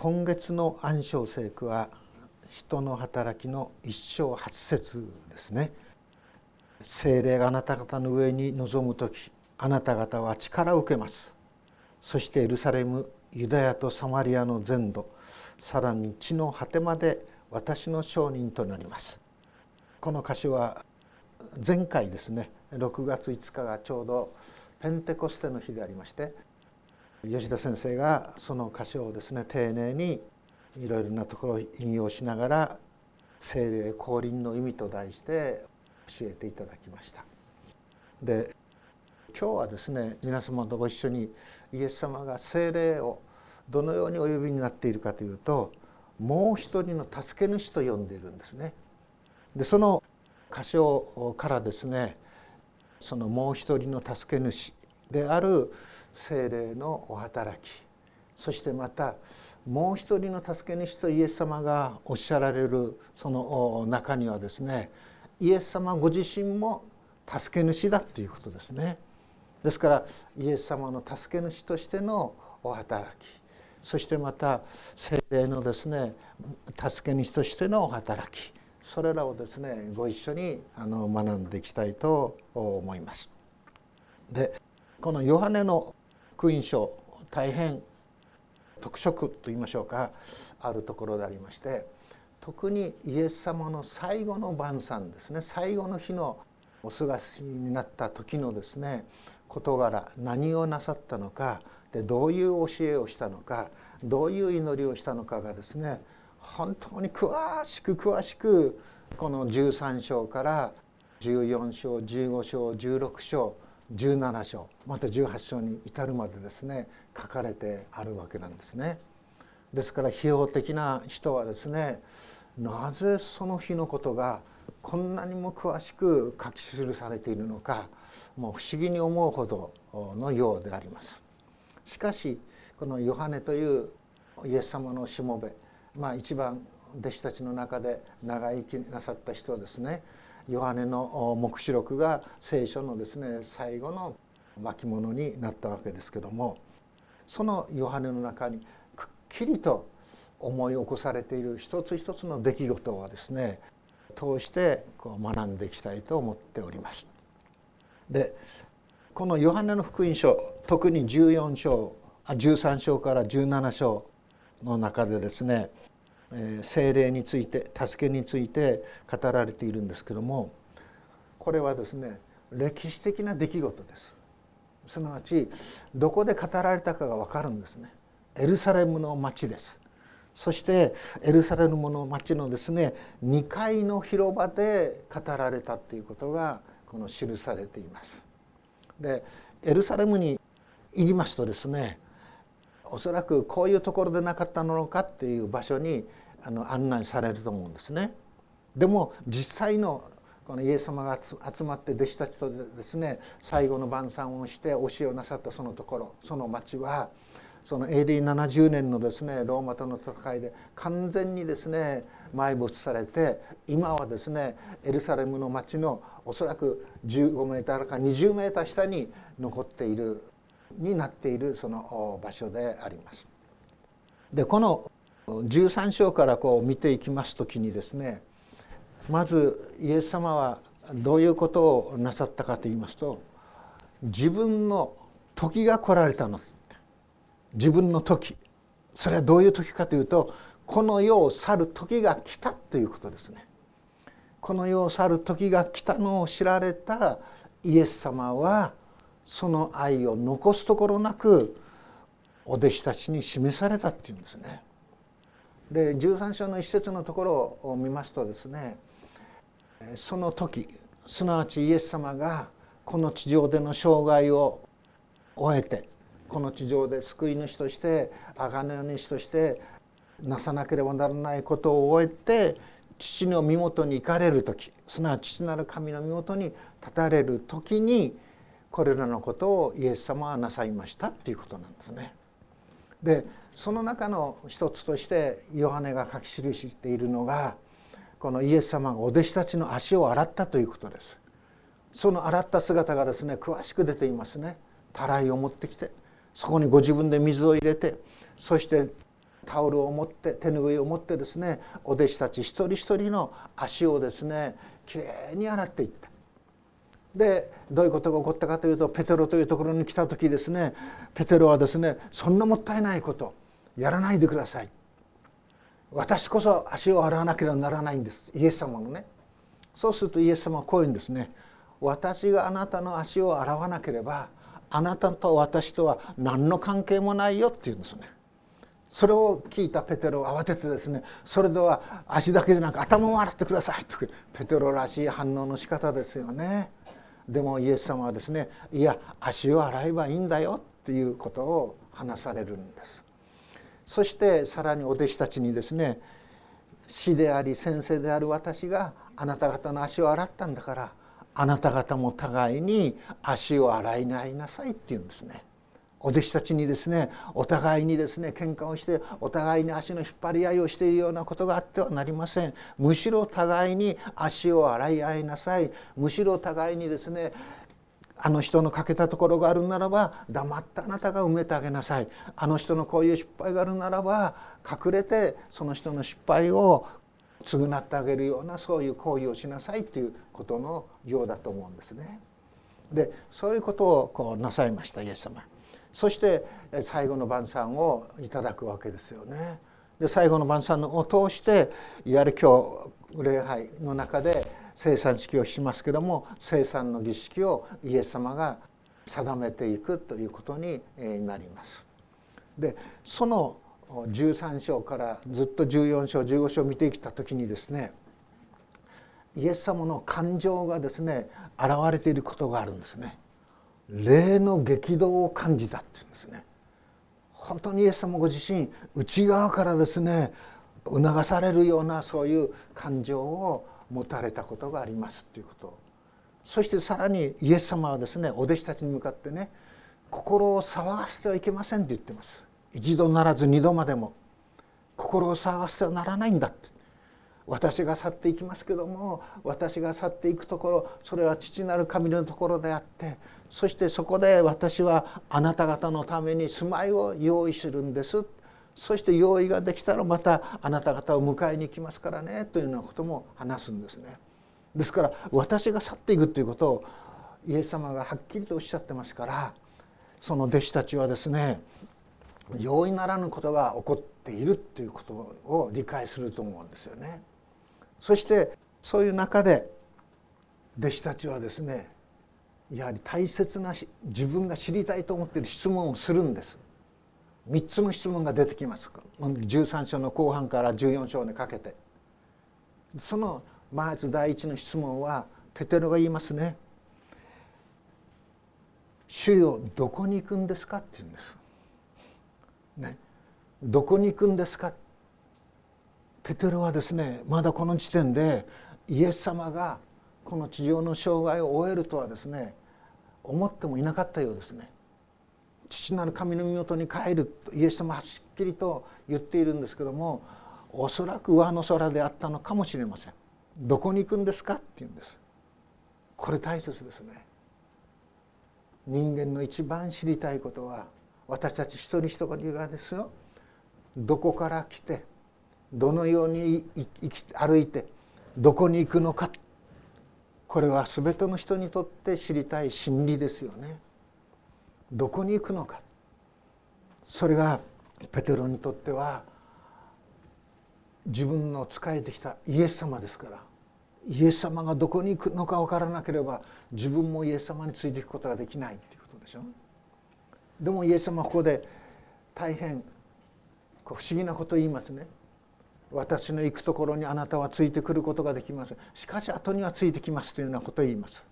今月の暗唱聖句は人の働きの一章八節ですね。精霊があなた方の上に臨む時あなた方は力を受けます。そしてエルサレムユダヤとサマリアの全土さらに地の果てまで私の証人となります。この歌詞は前回ですね6月5日がちょうどペンテコステの日でありまして吉田先生がその箇所をですね丁寧にいろいろなところを引用しながら「精霊降臨の意味」と題して教えていただきました。で今日はですね皆様とご一緒にイエス様が精霊をどのようにお呼びになっているかというともう一人の助け主と呼んでいるんですね。でその箇所からですねそのもう一人の助け主である精霊のお働きそしてまたもう一人の助け主とイエス様がおっしゃられるその中にはですねイエス様ご自身も助け主だということですね。ですからイエス様の助け主としてのお働きそしてまた精霊のですね助け主としてのお働きそれらをですねご一緒にあの学んでいきたいと思います。でこのヨハネの福音書大変特色といいましょうかあるところでありまして特にイエス様の最後の晩餐ですね最後の日のお過ごしになった時のですね事柄何をなさったのかでどういう教えをしたのかどういう祈りをしたのかがですね本当に詳しく詳しくこの13章から14章15章16章17章また18章に至るまでですね書かれてあるわけなんですね。ですから費用的な人はですねなぜその日のことがこんなにも詳しく書き記されているのかもう不思議に思うほどのようであります。しかしこのヨハネというイエス様のしもべまあ一番弟子たちの中で長生きなさった人ですねヨハネの黙示録が聖書のですね最後の巻物になったわけですけどもそのヨハネの中にくっきりと思い起こされている一つ一つの出来事をですね通してこう学んでいきたいと思っております。でこのヨハネの福音書特に14章13章から17章の中でですね精霊について助けについて語られているんですけどもこれはですね歴史的な出来事です。すなわちどこで語られたかが分かるんですね。エルサレムの町です。そしてエルサレムの町のですね2階の広場で語られたということがこの記されています。でエルサレムに行きますとですねおそらくこういうところでなかったのかっていう場所にあの案内されると思うんですね。でも実際のこのイエス様が集まって弟子たちとですね最後の晩餐をして教えをなさったそのところその町はその AD70 年のですねローマとの戦いで完全にですね埋没されて今はですねエルサレムの町のおそらく15メーターか20メーター下に残っているになっているその場所であります。でこの13章からこう見ていきます時にですねまずイエス様はどういうことをなさったかと言いますと自分の時が来られたの自分の時それはどういう時かというとこの世を去る時が来たということですね。この世を去る時が来たのを知られたイエス様はその愛を残すところなくお弟子たちに示されたっていうんですね。で13章の一節のところを見ますとですねその時すなわちイエス様がこの地上での生涯を終えてこの地上で救い主として贖い主としてなさなければならないことを終えて父の身元に行かれる時すなわち父なる神の身元に立たれる時にこれらのことをイエス様はなさいましたっていうことなんですね。でその中の一つとしてヨハネが書き記しているのがこのイエス様がお弟子たちの足を洗ったということです。その洗った姿がですね詳しく出ていますね。たらいを持ってきてそこにご自分で水を入れてそしてタオルを持って手ぬぐいを持ってですねお弟子たち一人一人の足をですねきれいに洗っていったでどういうことが起こったかというとペテロというところに来た時ですねペテロはですねそんなもったいないことやらないでください。私こそ足を洗わなければならないんです。イエス様のね。そうするとイエス様はこういうんですね。私があなたの足を洗わなければあなたと私とは何の関係もないよって言うんですね。それを聞いたペテロは慌ててですね。それでは足だけでなく頭も洗ってくださいとペテロらしい反応の仕方ですよね。でもイエス様はですねいや足を洗えばいいんだよっていうことを話されるんです。そしてさらにお弟子たちにですね師であり先生である私があなた方の足を洗ったんだからあなた方も互いに足を洗いに合いなさいって言うんですね。お弟子たちにですねお互いにですね喧嘩をしてお互いに足の引っ張り合いをしているようなことがあってはなりません。むしろ互いに足を洗い合いなさい。むしろ互いにですねあの人の欠けたところがあるならば黙ってあなたが埋めてあげなさいあの人のこういう失敗があるならば隠れてその人の失敗を償ってあげるようなそういう行為をしなさいということのようだと思うんですね。でそういうことをこうなさいましたイエス様。そして最後の晩餐をいただくわけですよね。で最後の晩餐を通していわゆる今日礼拝の中で生産式をしますけども生産の儀式をイエス様が定めていくということになります。でその13章からずっと14章15章を見てきた時にですねイエス様の感情がですね現れていることがあるんですね。霊の激動を感じたっていうんですね。本当にイエス様ご自身内側からですね促されるようなそういう感情を持たれたことがありますということ。そしてさらにイエス様はですねお弟子たちに向かってね心を騒がせてはいけませんって言ってます。一度ならず二度までも。心を騒がせてはならないんだって。私が去っていきますけども私が去っていくところそれは父なる神のところであってそしてそこで私はあなた方のために住まいを用意するんですそして用意ができたらまたあなた方を迎えに行きますからねというようなことも話すんですね。ですから私が去っていくということをイエス様がはっきりとおっしゃってますからその弟子たちはですね容易ならぬことが起こっているということを理解すると思うんですよね。そしてそういう中で弟子たちはですねやはり大切な自分が知りたいと思っている質問をするんです。3つの質問が出てきます13章の後半から14章にかけてそのまず第一の質問はペテロが言いますね「主よどこに行くんですか?」って言うんです。ね、どこに行くんですかペテロはですねまだこの時点でイエス様がこの地上の生涯を終えるとはですね思ってもいなかったようですね。父なる神の身元に帰るとイエス様はしっきりと言っているんですけどもおそらく上の空であったのかもしれません。どこに行くんですかって言うんです。これ大切ですね。人間の一番知りたいことは私たち一人一人がですよ。どこから来てどのように歩いてどこに行くのか。これは全ての人にとって知りたい真理ですよね。どこに行くのか。それがペテロにとっては自分の仕えてきたイエス様ですから。イエス様がどこに行くのか分からなければ自分もイエス様についていくことができないっていうことでしょ。でもイエス様はここで大変不思議なことを言いますね。私の行くところにあなたはついてくることができません。しかし後にはついてきますというようなことを言います。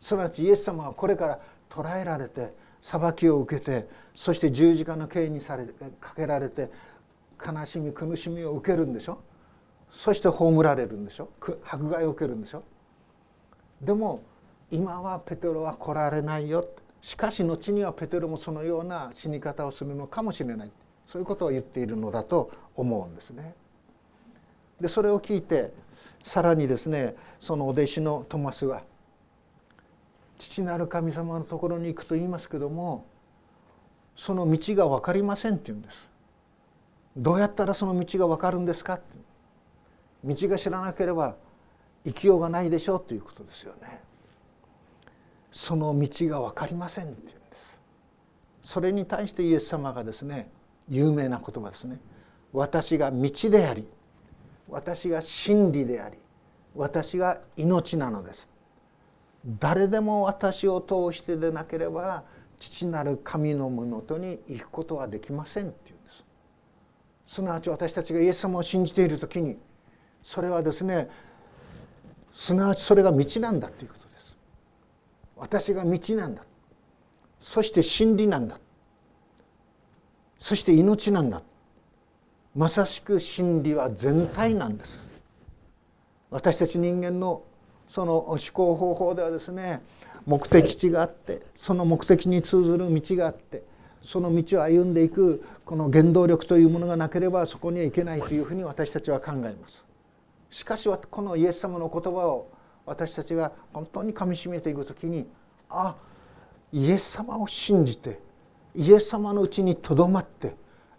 すなわちイエス様はこれから捕らえられて裁きを受けてそして十字架の刑にされかけられて悲しみ苦しみを受けるんでしょ？そして葬られるんでしょ？迫害を受けるんでしょ？でも今はペテロは来られないよ。しかし後にはペテロもそのような死に方をするのかもしれない。そういうことを言っているのだと思うんですね。でそれを聞いてさらにですねそのお弟子のトマスは父なる神様のところに行くと言いますけどもその道が分かりませんって言うんですどうやったらその道が分かるんですかって道が知らなければ生きようがないでしょうということですよね。その道が分かりませんって言うんです。それに対してイエス様がですね有名な言葉ですね。私が道であり私が真理であり私が命なのです。誰でも私を通してでなければ父なる神のもとに行くことはできませんっていうんです。すなわち私たちがイエス様を信じている時にそれはですねすなわちそれが道なんだということです。私が道なんだ。そして真理なんだ。そして命なんだ。まさしく真理は全体なんです。私たち人間のその思考方法ではですね目的地があってその目的に通ずる道があってその道を歩んでいくこの原動力というものがなければそこには行けないというふうに私たちは考えます。しかしこのイエス様の言葉を私たちが本当にかみしめていく時にあイエス様を信じてイエス様のうちにとどまって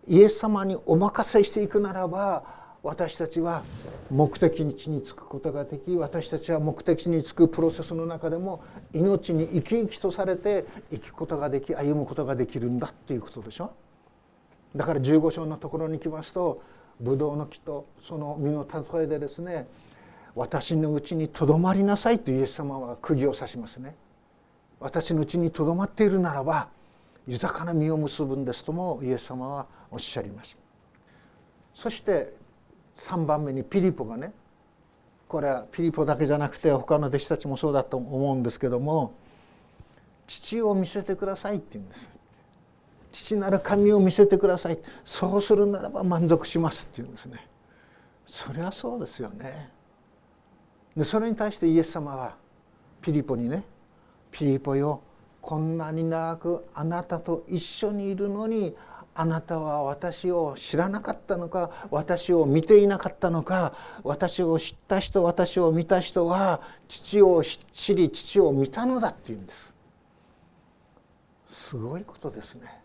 イエス様にお任せしていくならば私たちは目的地に着くことができ私たちは目的地に着くプロセスの中でも命に生き生きとされて生きことができ歩むことができるんだっていうことでしょ。だから15章のところに来ますとブドウの木とその実の例えでですね私のうちにとどまりなさいとイエス様は釘を刺しますね。私のうちにとどまっているならば豊かな実を結ぶんですともイエス様はおっしゃります。そして3番目にピリポがねこれはピリポだけじゃなくて他の弟子たちもそうだと思うんですけども父を見せてくださいって言うんです。父なる神を見せてください。そうするならば満足しますって言うんですね。それはそうですよね。でそれに対してイエス様はピリポにねピリポよこんなに長くあなたと一緒にいるのにあなたは私を知らなかったのか私を見ていなかったのか私を知った人私を見た人は父を知り父を見たのだっていうんです。すごいことですね。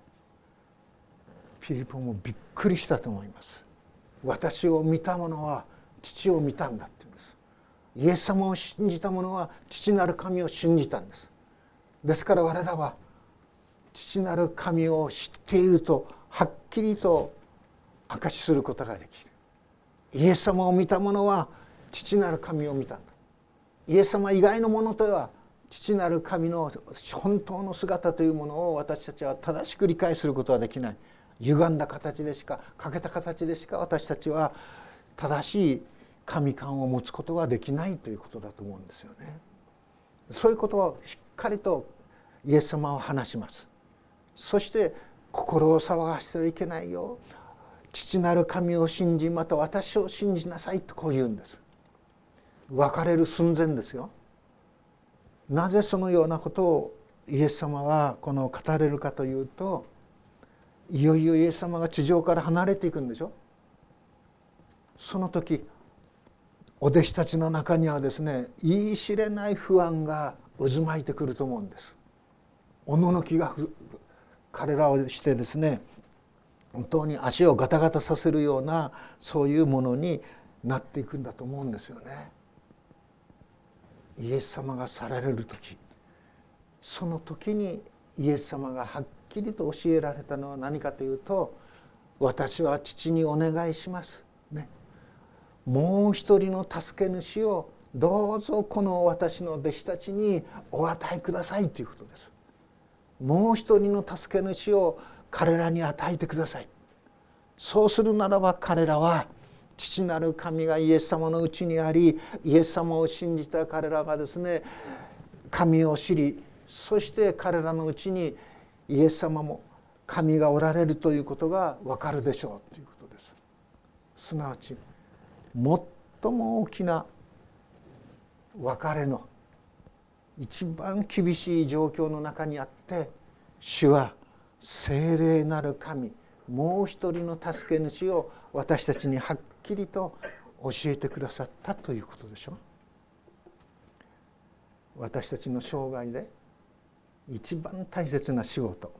ピリポもびっくりしたと思います。私を見た者は父を見たんだって言うんです。イエス様を信じた者は父なる神を信じたんです。ですから我らは父なる神を知っているとはっきりと証しすることができるイエス様を見た者は父なる神を見たんだイエス様以外のものとは父なる神の本当の姿というものを私たちは正しく理解することはできない歪んだ形でしか欠けた形でしか私たちは正しい神感を持つことができないということだと思うんですよね。そういうことをしっかりとイエス様は話します。そして心を騒がしてはいけないよ。父なる神を信じまた私を信じなさいとこう言うんです。別れる寸前ですよ。なぜそのようなことをイエス様はこの語れるかというといよいよイエス様が地上から離れていくんでしょ。その時お弟子たちの中にはですね言い知れない不安が渦巻いてくると思うんです。おののきが彼らをしてですね本当に足をガタガタさせるようなそういうものになっていくんだと思うんですよね。イエス様が去られる時その時にイエス様がはっきりと教えられたのは何かというと「私は父にお願いします」ねもう一人の助け主をどうぞこの私の弟子たちにお与えくださいということです。もう一人の助け主を彼らに与えてくださいそうするならば彼らは父なる神がイエス様のうちにありイエス様を信じた彼らがですね神を知りそして彼らのうちにイエス様も神がおられるということが分かるでしょうということです。すなわち最も大きな別れの一番厳しい状況の中にあって主は聖霊なる神もう一人の助け主を私たちにはっきりと教えてくださったということでしょう。私たちの生涯で一番大切な仕事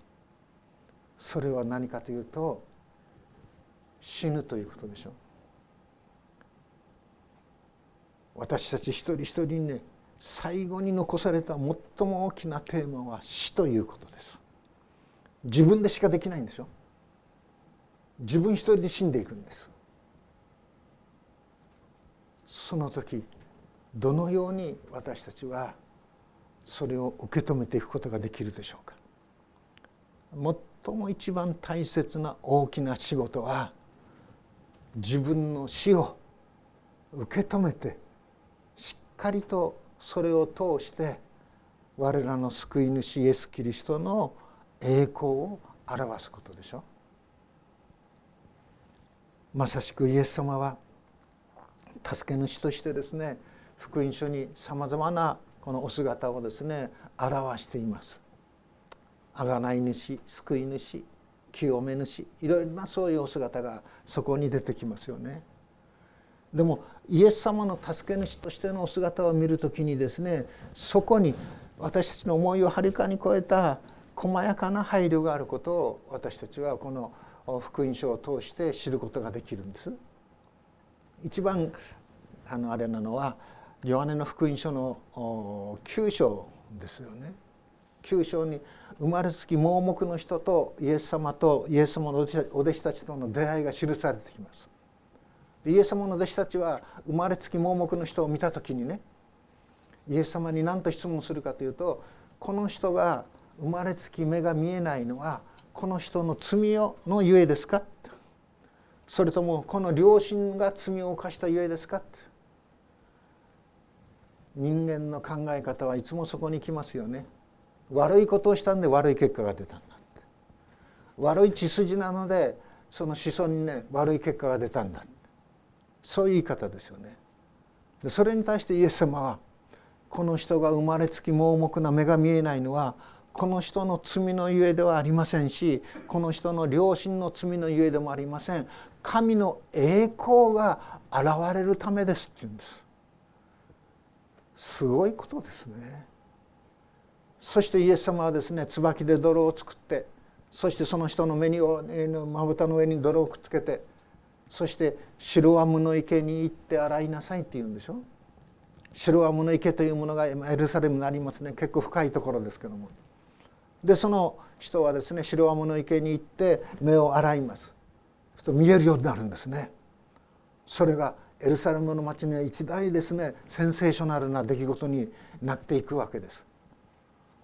それは何かというと死ぬということでしょう私たち一人一人にね最後に残された最も大きなテーマは死ということです。自分でしかできないんでしょ自分一人で死んでいくんです。その時どのように私たちはそれを受け止めていくことができるでしょうか。最も一番大切な大きな仕事は自分の死を受け止めてしっかりとそれを通して我らの救い主イエス・キリストの栄光を表すことでしょまさしくイエス様は助け主としてですね福音書にさまざまなこのお姿をですね表しています。贖い主救い主清め主いろいろなそういうお姿がそこに出てきますよね。でもイエス様の助け主としてのお姿を見る時にですねそこに私たちの思いをはるかに超えた細やかな配慮があることを私たちはこの福音書を通して知ることができるんです。一番あのあれなのはヨハネの福音書の9章ですよね。9章に生まれつき盲目の人とイエス様とイエス様のお弟子たちとの出会いが記されてきます。イエス様の弟子たちは生まれつき盲目の人を見た時にねイエス様に何と質問するかというとこの人が生まれつき目が見えないのはこの人の罪のゆえですか？それともこの両親が罪を犯したゆえですか？人間の考え方はいつもそこに来ますよね。悪いことをしたんで悪い結果が出たんだって。悪い血筋なのでその子孫にね悪い結果が出たんだって。そういう言い方ですよね。でそれに対してイエス様はこの人が生まれつき盲目な目が見えないのはこの人の罪のゆえではありませんしこの人の良心の罪のゆえでもありません。神の栄光が現れるためですって言うんです。すごいことですね。そしてイエス様はですね椿で泥を作ってそしてその人の目にまぶたの上に泥をくっつけてそして白ワムの池に行って洗いなさいって言うんでしょ？白ワムの池というものがエルサレムにありますね。結構深いところですけども。でその人はですね白ワムの池に行って目を洗います。と見えるようになるんですね。それがエルサレムの町には一大ですねセンセーショナルな出来事になっていくわけです。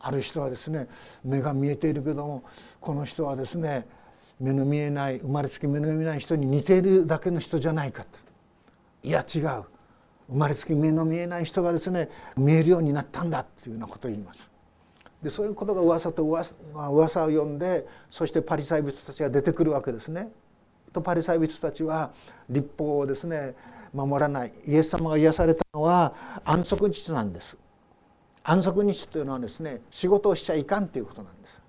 ある人はですね目が見えているけどもこの人はですね目の見えない生まれつき目の見えない人に似ているだけの人じゃないかといや違う生まれつき目の見えない人がですね見えるようになったんだっていうようなことを言います。でそういうことが噂と噂噂を呼んでそしてパリサイ人たちが出てくるわけですね。とパリサイ人たちは立法をですね守らないイエス様が癒されたのは安息日なんです。安息日というのはですね仕事をしちゃいかんということなんです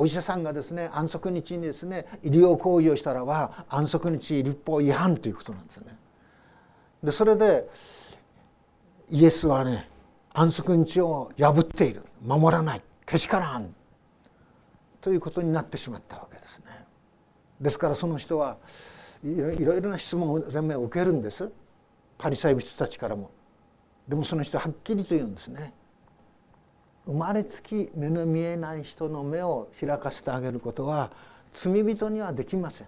お医者さんがですね安息日にですね医療行為をしたらは安息日立法違反ということなんですよね。でそれでイエスはね安息日を破っている。守らない。けしからん。ということになってしまったわけですね。ですからその人はいろいろな質問を全面受けるんです。パリサイ人たちからも。でもその人はっきりと言うんですね。生まれつき目の見えない人の目を開かせてあげることは罪人にはできません。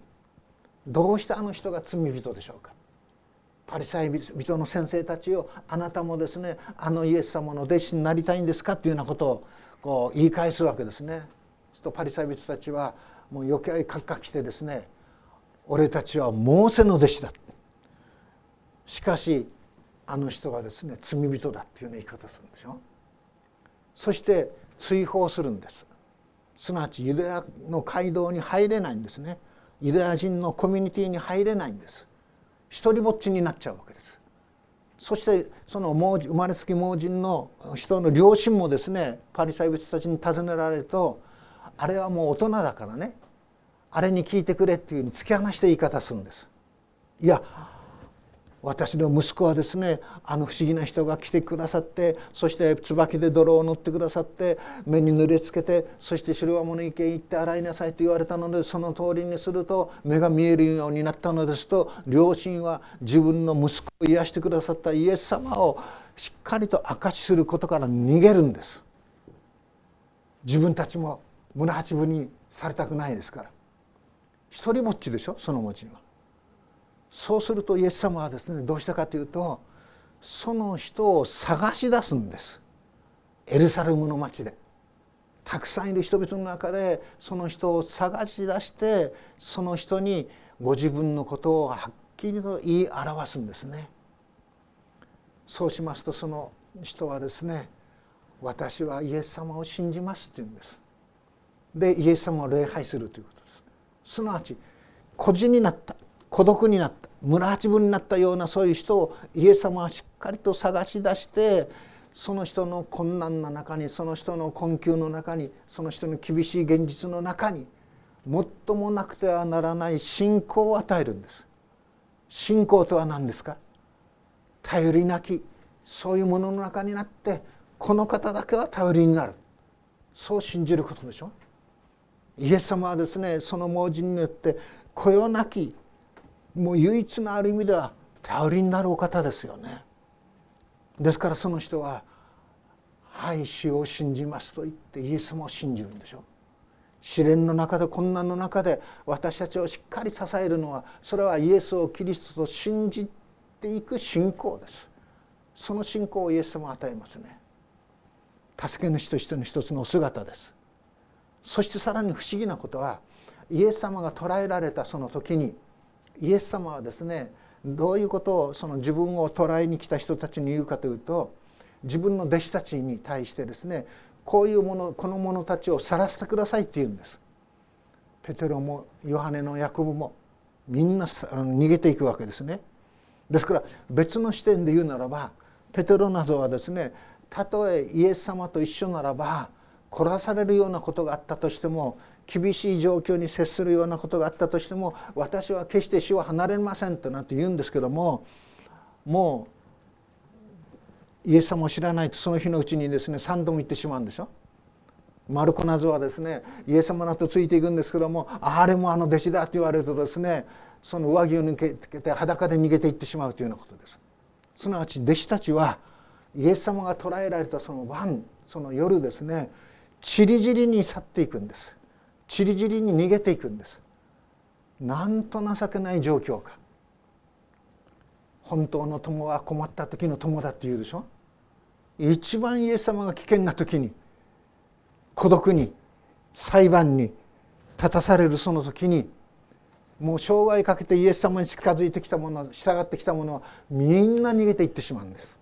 どうしてあの人が罪人でしょうか。パリサイ人の先生たちをあなたもですねあのイエス様の弟子になりたいんですかっていうようなことをこう言い返すわけですね。するとパリサイ人たちはもう余計カッカ来てですね俺たちはモーセの弟子だ。しかしあの人はですね罪人だっていうような言い方するんでしょ。そして追放するんです。すなわちユダヤの街道に入れないんですね。ユダヤ人のコミュニティに入れないんです。一りぼっちになっちゃうわけです。そしてその生まれつき盲人の人の両親もですねパリサイ人たちに尋ねられるとあれはもう大人だからね。あれに聞いてくれっていうふうに突き放して言い方するんです。いや私の息子はですねあの不思議な人が来てくださってそして椿で泥を塗ってくださって目に塗りつけてそして白は物池へ行って洗いなさいと言われたのでその通りにすると目が見えるようになったのですと両親は自分の息子を癒してくださったイエス様をしっかりと証しすることから逃げるんです。自分たちも胸八分にされたくないですから一人ぼっちでしょその文字は。そうするとイエス様はですねどうしたかというとその人を探し出すんです。エルサレムの町で。たくさんいる人々の中でその人を探し出してその人にご自分のことをはっきりと言い表すんですね。そうしますとその人はですね私はイエス様を信じますって言うんです。でイエス様を礼拝するということです。すなわち孤児になっ孤独になった村八分になったようなそういう人をイエス様はしっかりと探し出してその人の困難な中にその人の困窮の中にその人の厳しい現実の中に最もなくてはならない信仰を与えるんです。信仰とは何ですか？頼りなきそういうものの中になってこの方だけは頼りになる。そう信じることでしょ？イエス様はですねその盲人によってこよなきもう唯一のある意味では頼りになるお方ですよね。ですからその人は「はい死を信じます」と言ってイエス様を信じるんでしょ。試練の中で困難の中で私たちをしっかり支えるのはそれはイエスをキリストと信じていく信仰です。その信仰をイエス様は与えますね。助け主としての一つの姿です。そしてさらに不思議なことはイエス様が捕らえられたその時にイエス様はですねどういうことをその自分を捕らえに来た人たちに言うかというと自分の弟子たちに対してですねこういうものこの者たちを晒してくださいって言うんです。ペテロもヨハネのヤコブもみんな逃げていくわけですね。ですから別の視点で言うならばペテロなどはですねたとえイエス様と一緒ならば殺されるようなことがあったとしても厳しい状況に接するようなことがあったとしても私は決して死を離れませんとなんて言うんですけどももうイエス様を知らないとその日のうちにですね3度も言ってしまうんでしょ？マルコナズはですねイエス様の後ついていくんですけどもあれもあの弟子だと言われるとですねその上着を抜けて裸で逃げていってしまうというようなことです。すなわち弟子たちはイエス様が捕らえられたその晩その夜ですねちりぢりに去っていくんです。ちりぢりに逃げていくんです。なんと情けない状況か。本当の友は困った時の友だって言うでしょ。一番イエス様が危険な時に孤独に裁判に立たされるその時にもう生涯かけてイエス様に近づいてきた者従ってきた者はみんな逃げていってしまうんです。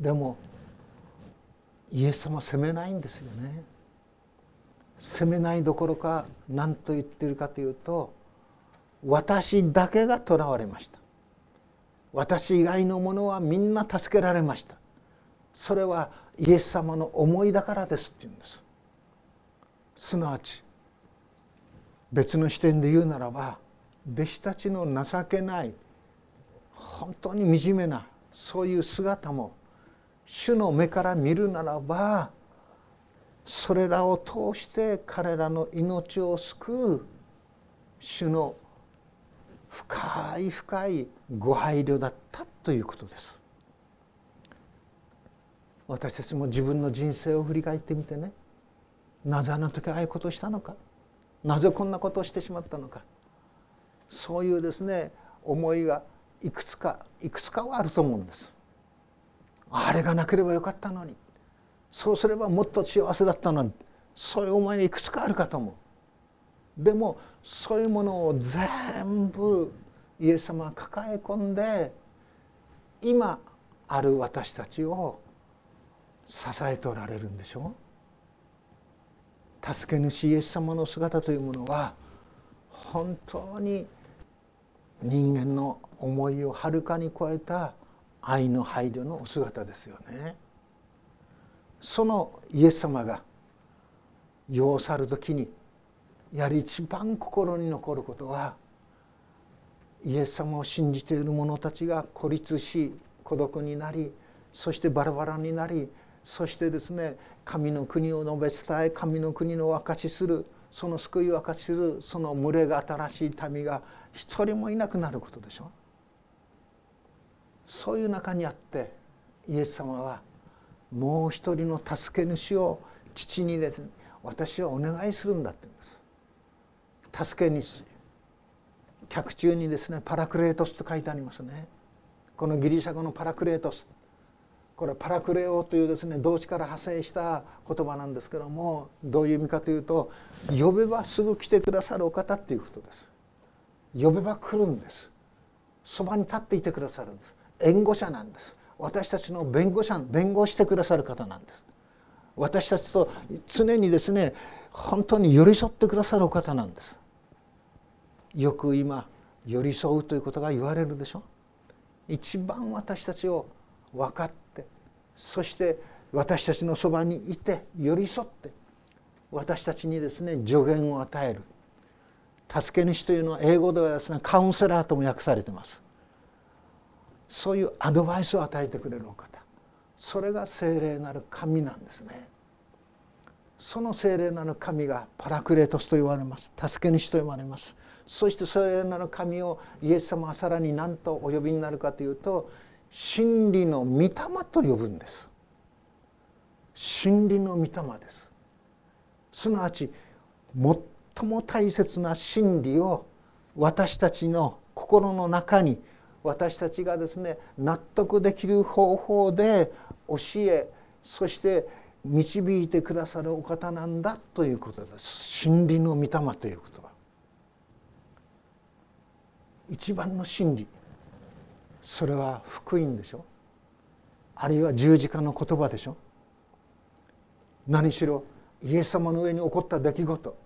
でもイエス様は責めないんですよね。責めないどころか何と言ってるかというと私だけが囚われました。私以外のものはみんな助けられました。それはイエス様の思いだからですって言うんです。すなわち別の視点で言うならば弟子たちの情けない本当に惨めなそういう姿も主の目から見るならばそれらを通して彼らの命を救う主の深い深いご配慮だったということです。私たちも自分の人生を振り返ってみてね。なぜあの時ああいうことをしたのか。なぜこんなことをしてしまったのか。そういうですね思いがいくつかいくつかはあると思うんです。あれがなければよかったのに。そうすればもっと幸せだったのにそういう思いがいくつかあるかと思うでもそういうものを全部イエス様が抱え込んで今ある私たちを支えておられるんでしょう助け主イエス様の姿というものは本当に人間の思いをはるかに超えた愛の配慮のお姿ですよね。そのイエス様が世を去る時にやはり一番心に残ることはイエス様を信じている者たちが孤立し孤独になりそしてバラバラになりそしてですね神の国を述べ伝え神の国の証しするその救いを証しするその群れが新しい民が一人もいなくなることでしょ。うそういう中にあってイエス様はもう一人の助け主を父にですね私はお願いするんだって言うんです。助け主。脚中にですねパラクレートスと書いてありますね。このギリシャ語のパラクレートス。これはパラクレオというですね動詞から派生した言葉なんですけどもどういう意味かというと呼べばすぐ来てくださるお方っていうことです。呼べば来るんです。そばに立っていてくださるんです。援護者なんです。私たちの弁護者弁護してくださる方なんです。私たちと常にですね本当に寄り添ってくださるお方なんです。よく今寄り添うということが言われるでしょ。一番私たちを分かってそして私たちのそばにいて寄り添って私たちにですね助言を与える。助け主というのは英語ではですねカウンセラーとも訳されてます。そういうアドバイスを与えてくれるお方。それが聖霊なる神なんですね。その聖霊なる神がパラクレートスと言われます。助け主と呼ばれます。そして聖霊なる神をイエス様はさらに何とお呼びになるかというと真理の御霊と呼ぶんです。真理の御霊です。すなわち最も大切な真理を私たちの心の中に私たちがですね納得できる方法で教えそして導いてくださるお方なんだということです。真理の御霊ということは。一番の真理。それは福音でしょ。あるいは十字架の言葉でしょ。何しろイエス様の上に起こった出来事。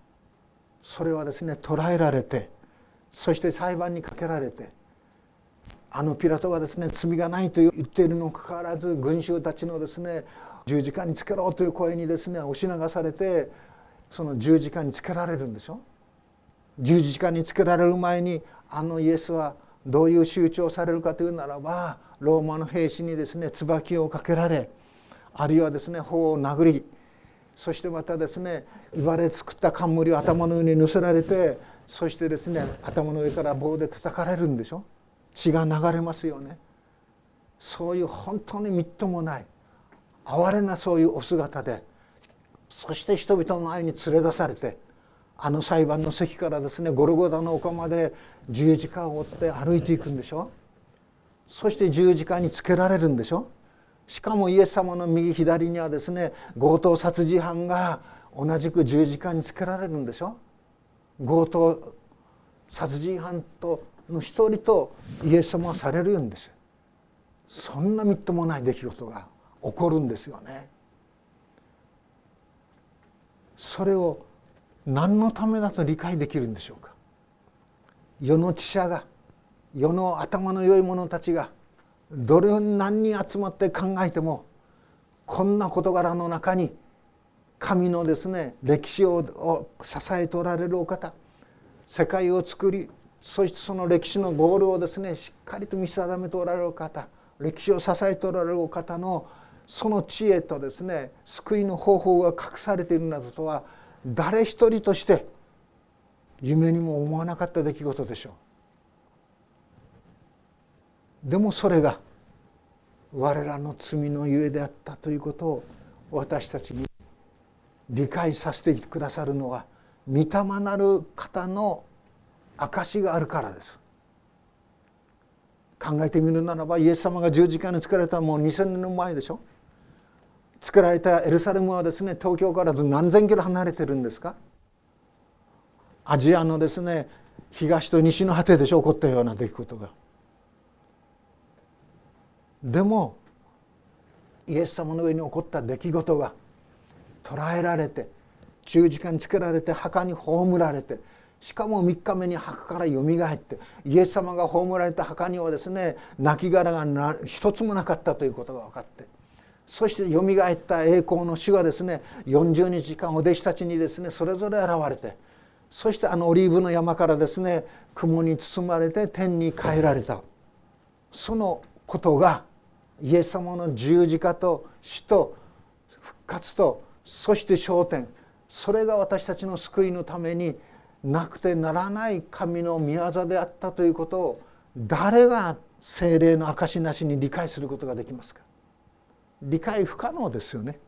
それはですね捉えられてそして裁判にかけられてあのピラトがですね罪がないと言っているにもかかわらず群衆たちのですね十字架につけろという声にですね押し流されてその十字架につけられるんでしょ？十字架につけられる前にあのイエスはどういう集中をされるかというならばローマの兵士にですね椿をかけられあるいはですね頬を殴りそしてまたですねいばれ作った冠を頭の上に乗せられてそしてですね頭の上から棒で叩かれるんでしょ？血が流れますよね。そういう本当にみっともない哀れなそういうお姿でそして人々の前に連れ出されてあの裁判の席からですねゴルゴダの丘まで十字架を追って歩いていくんでしょ。そして十字架につけられるんでしょ。しかもイエス様の右左にはですね強盗殺人犯が同じく十字架につけられるんでしょ。強盗殺人犯との一人とイエス様はされるんですそんなみっともない出来事が起こるんですよね。それを何のためだと理解できるんでしょうか世の知者が世の頭の良い者たちがどれを何人集まって考えてもこんな事柄の中に神のですね歴史を支えておられるお方世界を作りそしてその歴史のゴールをですねしっかりと見定めておられる方歴史を支えておられる方のその知恵とですね救いの方法が隠されているなどとは誰一人として夢にも思わなかった出来事でしょう。でもそれが我らの罪のゆえであったということを私たちに理解させてくださるのは御霊なる方の証があるからです。考えてみるならばイエス様が十字架につかれたもう2,000年前でしょ。作られたエルサレムはですね東京から何千キロ離れてるんですか。アジアのですね東と西の果てでしょ起こったような出来事が。でもイエス様の上に起こった出来事が捉えられて十字架につけられて墓に葬られてしかも3日目に墓からよみがえってイエス様が葬られた墓にはですね亡骸が一つもなかったということが分かってそしてよみがえった栄光の主がですね40日間お弟子たちにですねそれぞれ現れてそしてあのオリーブの山からですね雲に包まれて天に帰られた。そのことがイエス様の十字架と死と復活とそして焦点それが私たちの救いのためになくてならない神の御業であったということを誰が精霊の証なしに理解することができますか？理解不可能ですよね。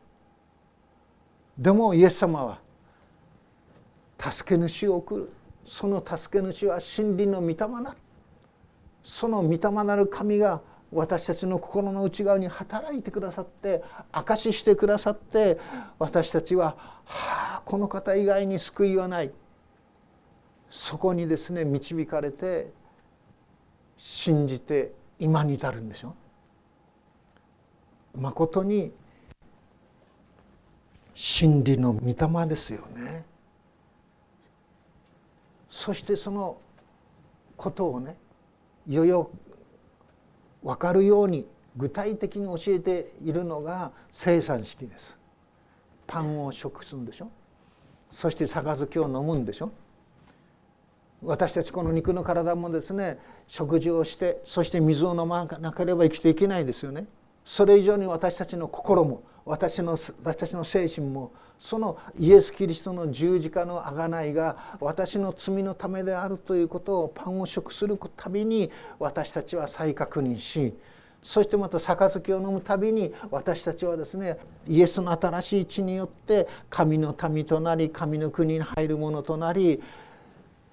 でもイエス様は助け主を送る。その助け主は真理の御霊だその御霊なる神が私たちの心の内側に働いてくださって証ししてくださって私たちは「はあこの方以外に救いはない」そこにですね導かれて信じて今に至るんでしょまことに真理の御霊ですよね。そしてそのことをねよよ分かるように具体的に教えているのが生産式です。パンを食すんでしょ。そして杯を飲むんでしょ。私たちこの肉の体もですね食事をしてそして水を飲まなければ生きていけないですよね。それ以上に私たちの心も私の私たちの精神もそのイエス・キリストの十字架の贖いが私の罪のためであるということをパンを食するたびに私たちは再確認しそしてまた杯を飲むたびに私たちはですねイエスの新しい血によって神の民となり神の国に入るものとなり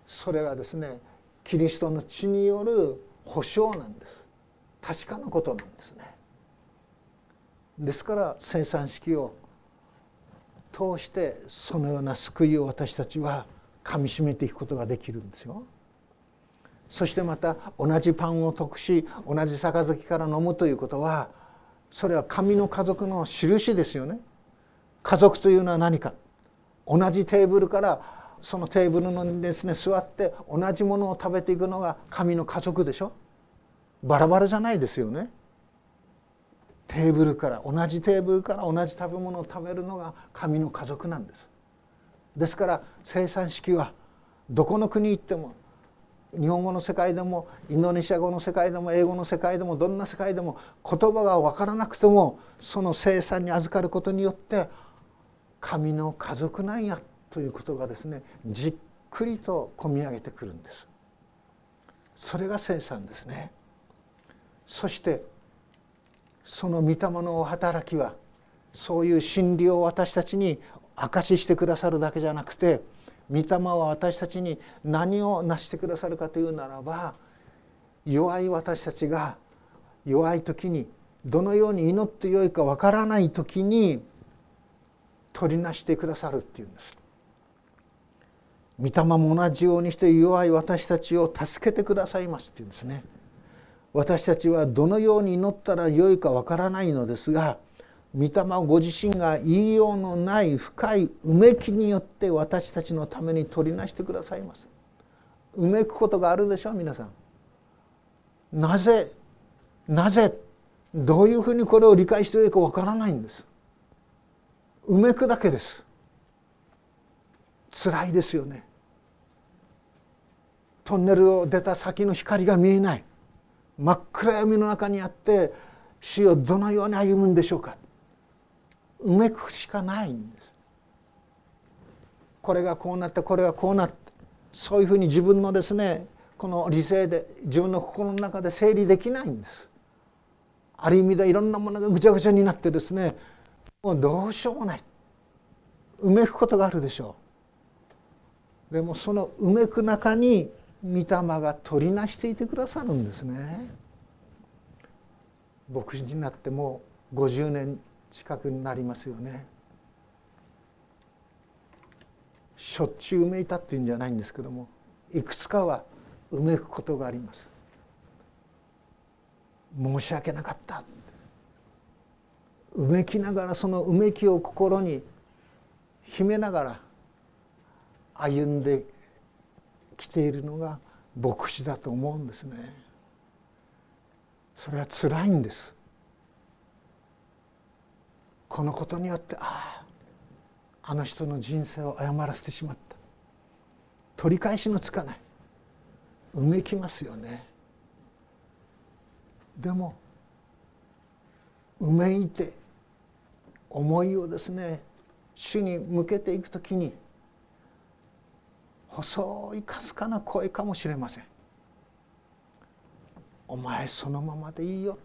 それがですねキリストの血による保証なんです確かなことなんですね。ですから生産式を通してそのような救いを私たちはかみしめていくことができるんですよ。そしてまた同じパンを得し同じ杯から飲むということはそれは神の家族の印ですよね。家族というのは何か同じテーブルからそのテーブルのですね座って同じものを食べていくのが神の家族でしょ？バラバラじゃないですよね。テーブルから同じテーブルから同じ食べ物を食べるのが神の家族なんです。ですから生産式はどこの国行っても日本語の世界でもインドネシア語の世界でも英語の世界でもどんな世界でも言葉が分からなくてもその生産に預かることによって神の家族なんや。ということがですねじっくりと込み上げてくるんですそれが生産ですねそしてその御霊のお働きはそういう真理を私たちに証ししてくださるだけじゃなくて御霊は私たちに何を成してくださるかというならば弱い私たちが弱い時にどのように祈ってよいかわからない時に取りなしてくださるっていうんです。御霊も同じようにして弱い私たちを助けてくださいますっていうんですね。私たちはどのように祈ったらよいかわからないのですが御霊ご自身が言いようのない深いうめきによって私たちのために取りなしてくださいます。うめくことがあるでしょう皆さん。なぜなぜどういうふうにこれを理解していいかわからないんです。うめくだけです。辛いですよね。トンネルを出た先の光が見えない。真っ暗闇の中にあって死をどのように歩むんでしょうか。うめくしかないんです。これがこうなってこれがこうなってそういうふうに自分のですねこの理性で自分の心の中で整理できないんです。ある意味でいろんなものがぐちゃぐちゃになってですねもうどうしようもない。うめくことがあるでしょう。でもそのうめく中に御霊が取りなしていてくださるんですね。牧師になってもう50年近くになりますよね。しょっちゅううめいたっていうんじゃないんですけどもいくつかはうめくことがあります。申し訳なかった。うめきながらそのうめきを心に秘めながら歩んで来ているのが牧師だと思うんですね。それは辛いんです。このことによってあああの人の人生を誤らせてしまった。取り返しのつかない。うめきますよね。でもうめいて思いをですね主に向けていくときに細いかすかな声かもしれません。お前そのままでいいよ。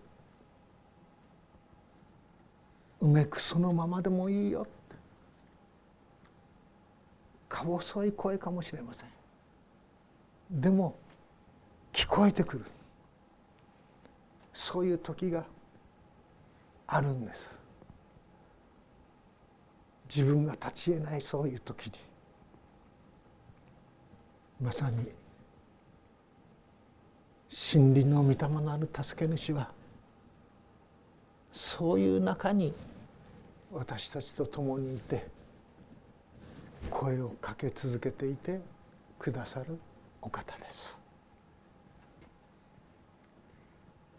うめくそのままでもいいよ。か細い声かもしれません。でも聞こえてくる。そういう時があるんです。自分が立ち得ないそういう時に。まさに。真理の御霊のある助け主はそういう中に私たちと共にいて声をかけ続けていてくださるお方です。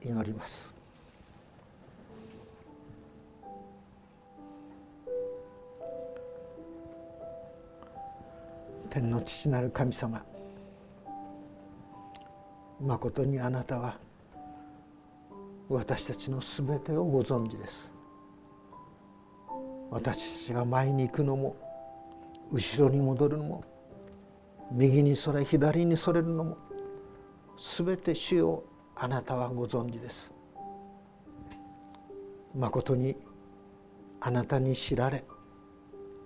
祈ります。天の父なる神様まことにあなたは私たちのすべてをご存知です。私たちが前に行くのも後ろに戻るのも右にそれ左にそれるのもすべて主をあなたはご存知です。まことにあなたに知られ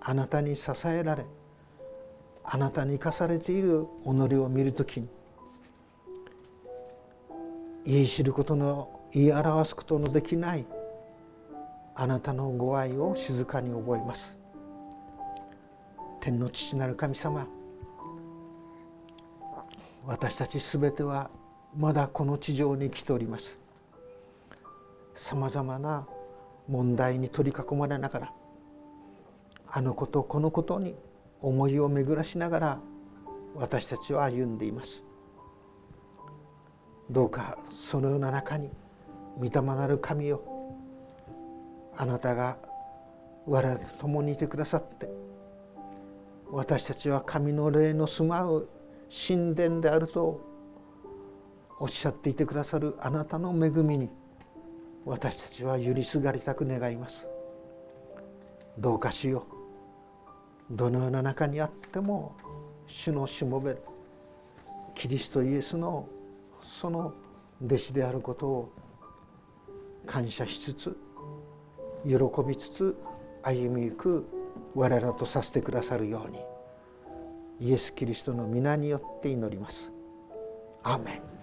あなたに支えられあなたに生かされている己を見るときに言い知ることの言い表すことのできないあなたのご愛を静かに覚えます。天の父なる神様私たちすべてはまだこの地上に来ております。さまざまな問題に取り囲まれながらあのことこのことに思いを巡らしながら私たちは歩んでいます。どうかそのような中に御霊なる神よあなたが我々と共にいてくださって私たちは神の霊の住まう神殿であるとおっしゃっていてくださるあなたの恵みに私たちは許りすがりたく願います。どうかしよう。どのような中にあっても主のしもべキリストイエスのその弟子であることを感謝しつつ喜びつつ歩みゆく我らとさせてくださるようにイエス・キリストの皆によって祈ります。アーメン